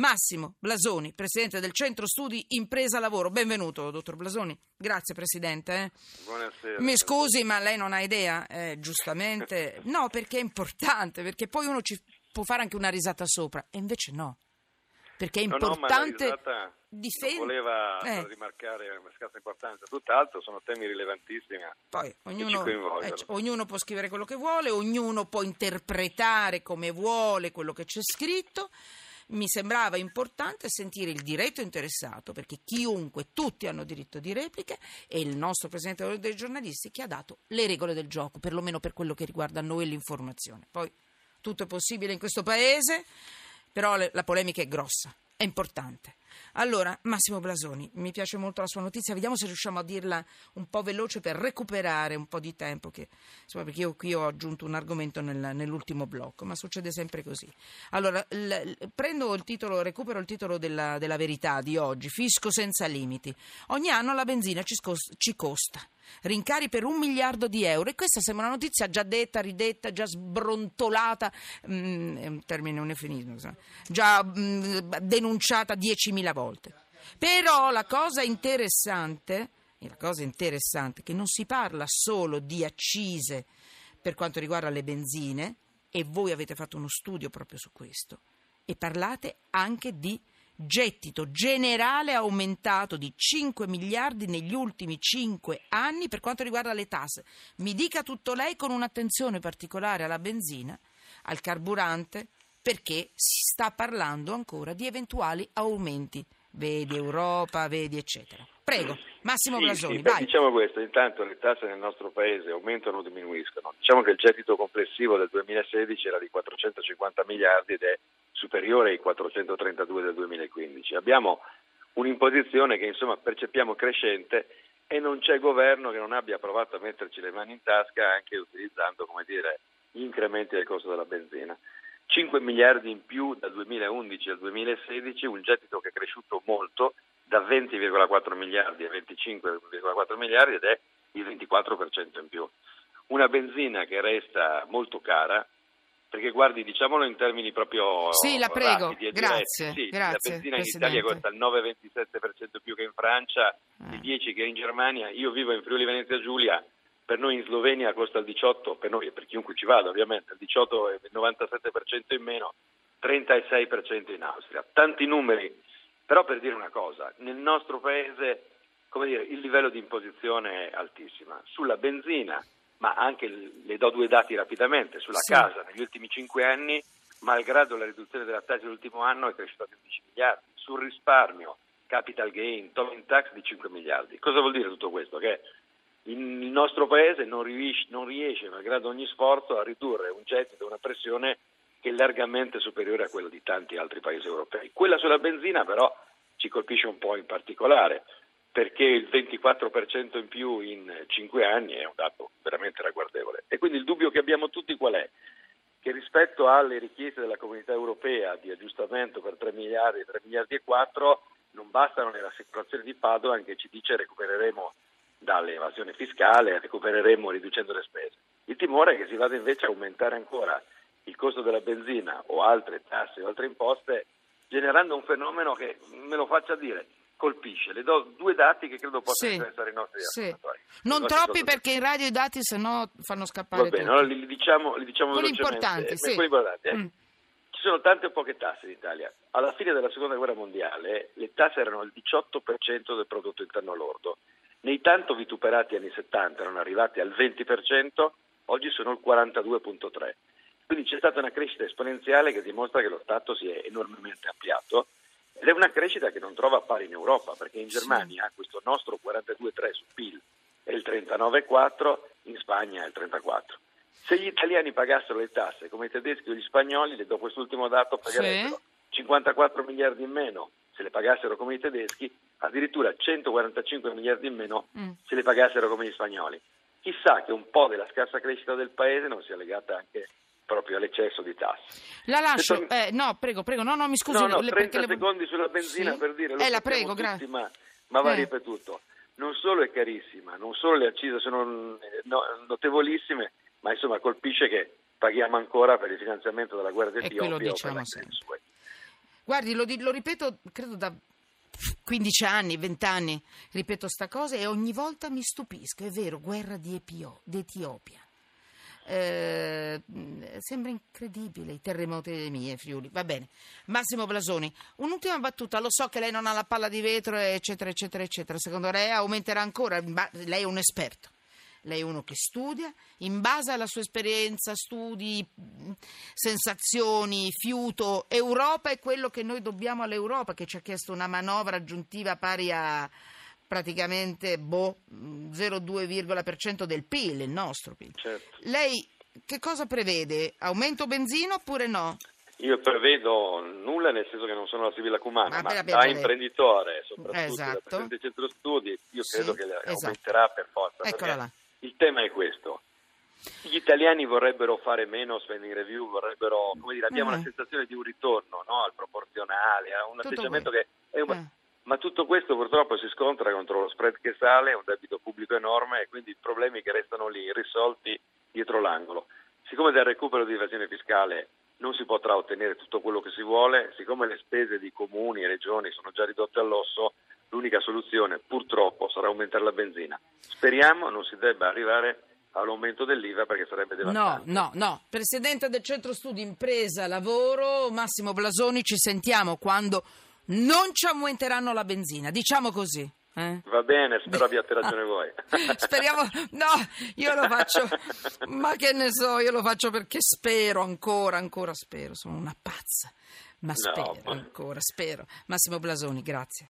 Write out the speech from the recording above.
Massimo Blasoni, presidente del Centro Studi Impresa Lavoro. Benvenuto, dottor Blasoni. Grazie, presidente. eh. Buonasera. Mi scusi, ma lei non ha idea? Eh, giustamente. No, perché è importante, perché poi uno ci può fare anche una risata sopra, e invece no. Perché è No, no, importante risata difendere. voleva Eh. rimarcare una scarsa importanza, tutt'altro sono temi rilevantissimi. Poi ci ognuno, eh, ognuno può scrivere quello che vuole, ognuno può interpretare come vuole quello che c'è scritto. Mi sembrava importante sentire il diretto interessato, perché chiunque, tutti hanno diritto di repliche, e il nostro presidente dei giornalisti che ha dato le regole del gioco, perlomeno per quello che riguarda noi e l'informazione. Poi tutto è possibile in questo paese, però la polemica è grossa, è importante. Allora, Massimo Blasoni, mi piace molto la sua notizia, vediamo se riusciamo a dirla un po' veloce per recuperare un po' di tempo, che, insomma, perché io qui ho aggiunto un argomento nel- nell'ultimo blocco, ma succede sempre così. Allora, l- prendo il titolo, recupero il titolo della, della verità di oggi, Fisco senza limiti. Ogni anno la benzina ci, scos- ci costa. Rincari per un miliardo di euro e questa sembra una notizia già detta, ridetta, già sbrontolata, mm, è un termine, un eufemismo, già mm, denunciata 10.000 volte. Però la cosa interessante, la cosa interessante è che non si parla solo di accise per quanto riguarda le benzine, e voi avete fatto uno studio proprio su questo, e parlate anche di gettito generale aumentato di 5 miliardi negli ultimi 5 anni per quanto riguarda le tasse. Mi dica tutto lei con un'attenzione particolare alla benzina, al carburante, perché si sta parlando ancora di eventuali aumenti. Vedi Europa, vedi eccetera. Prego, Massimo Sì, Blasoni, sì, vai. diciamo questo, intanto le tasse nel nostro paese aumentano o diminuiscono. Diciamo che il gettito complessivo del 2016 era di 450 miliardi ed è superiore ai 432 del 2015. Abbiamo un'imposizione che insomma percepiamo crescente e non c'è governo che non abbia provato a metterci le mani in tasca anche utilizzando come dire, gli incrementi del costo della benzina. 5 miliardi in più dal 2011 al 2016, un gettito che è cresciuto molto, da 20,4 miliardi a 25,4 miliardi ed è il 24% in più. Una benzina che resta molto cara, perché guardi, diciamolo in termini proprio Sì, la prego, rapidi grazie. Sì, grazie, la benzina in. Italia costa il 9,27% più che in Francia, il 10% che in Germania, io vivo in Friuli Venezia Giulia, per noi in Slovenia costa il 18%, per noi e per chiunque ci vada ovviamente, il 18 e il 97% in meno, 36% in Austria. Tanti numeri, però per dire una cosa, nel nostro paese come dire, il livello di imposizione è altissimo. Sulla benzina, ma anche le do due dati rapidamente, sulla Sì. casa negli ultimi 5 anni, malgrado la riduzione della tassa dell'ultimo anno è cresciuta di 11 miliardi. Sul risparmio, capital gain, Tobin tax di 5 miliardi. Cosa vuol dire tutto questo? Che il nostro paese non riesce, non riesce, malgrado ogni sforzo, a ridurre un gettito, una pressione che è largamente superiore a quello di tanti altri paesi europei. Quella sulla benzina però ci colpisce un po' in particolare perché il 24% in più in 5 anni è un dato veramente ragguardevole. E quindi il dubbio che abbiamo tutti qual è? Che rispetto alle richieste della comunità europea di aggiustamento per 3 miliardi, 3 miliardi e 4, non bastano le rassicurazioni di Padoan che ci dice recupereremo dall'evasione fiscale, recupereremo riducendo le spese. Il timore è che si vada invece a aumentare ancora il costo della benzina o altre tasse o altre imposte, generando un fenomeno che, me lo faccia dire, colpisce. Le do due dati che credo possano Sì, interessare i nostri sì. ascoltatori. Non nostri troppi ascoltatori. perché in radio i dati se no fanno scappare Va bene, tutto. allora li, li diciamo, li diciamo Quelli velocemente. importanti, Eh, sì. quelli importanti, eh. Mm. Ci sono tante o poche tasse in Italia. Alla fine della seconda guerra mondiale le tasse erano il 18% del prodotto interno lordo. Nei tanto vituperati anni 70 erano arrivati al 20%, oggi sono il 42,3%. Quindi c'è stata una crescita esponenziale che dimostra che lo Stato si è enormemente ampliato ed è una crescita che non trova pari in Europa, perché in Germania questo nostro 42,3 su PIL è il 39,4, in Spagna è il 34. Se gli italiani pagassero le tasse come i tedeschi o gli spagnoli, le do quest'ultimo dato, pagherebbero 54 miliardi in meno se le pagassero come i tedeschi, addirittura 145 miliardi in meno Mm. se le pagassero come gli spagnoli. Chissà che un po' della scarsa crescita del paese non sia legata anche proprio all'eccesso di tasse. La lascio, tu- eh, no, prego, prego, no, no, mi scusi. no, no, le- 30 perché le- secondi sulla benzina Sì? per dire, lo Eh, la prego, tutti, ma, ma va Eh. ripetuto. Non solo è carissima, non solo le accise sono eh, no- notevolissime, ma insomma colpisce che paghiamo ancora per il finanziamento della guerra E qui lo d'Etiopia o per diciamo la sempre. Guardi, lo, lo ripeto, credo da 15 anni, 20 anni, ripeto sta cosa e ogni volta mi stupisco. È vero, guerra di, Epio- di. Eh, sembra incredibile i terremoti dei miei Friuli. Va bene. Massimo Blasoni, un'ultima battuta. Lo so che lei non ha la palla di vetro, eccetera, eccetera, eccetera. Secondo lei aumenterà ancora? Ma lei è un esperto. Lei è uno che studia, in base alla sua esperienza, studi, mh, sensazioni, fiuto. Europa è quello che noi dobbiamo all'Europa, che ci ha chiesto una manovra aggiuntiva pari a praticamente boh, mh, 0,2% del PIL, il nostro PIL. Certo. Lei che cosa prevede? Aumento benzina oppure no? Io prevedo nulla nel senso che non sono la Sibilla Cumana, Ma ma, da imprenditore, soprattutto Esatto. da presidente del centro studi, io Sì, credo che esatto. aumenterà per forza. Eccola là. Il tema è questo. Gli italiani vorrebbero fare meno spending review, vorrebbero, come dire, abbiamo Eh. la sensazione di un ritorno no, al proporzionale, a un Tutto atteggiamento che è un- Eh. Ma tutto questo purtroppo si scontra contro lo spread che sale, un debito pubblico enorme e quindi problemi che restano lì irrisolti dietro l'angolo. Siccome dal recupero di evasione fiscale non si potrà ottenere tutto quello che si vuole, siccome le spese di comuni e regioni sono già ridotte all'osso, l'unica soluzione purtroppo sarà aumentare la benzina. Speriamo non si debba arrivare all'aumento dell'IVA perché sarebbe No, devastante. no, no. Presidente del Centro Studi Impresa Lavoro, Massimo Blasoni, ci sentiamo quando non ci aumenteranno la benzina, diciamo così. eh? Va bene, spero abbiate ragione voi. Speriamo, no, io lo faccio, ma che ne so, io lo faccio perché spero ancora, ancora spero, sono una pazza, ma spero ma- ancora, spero. Massimo Blasoni, grazie.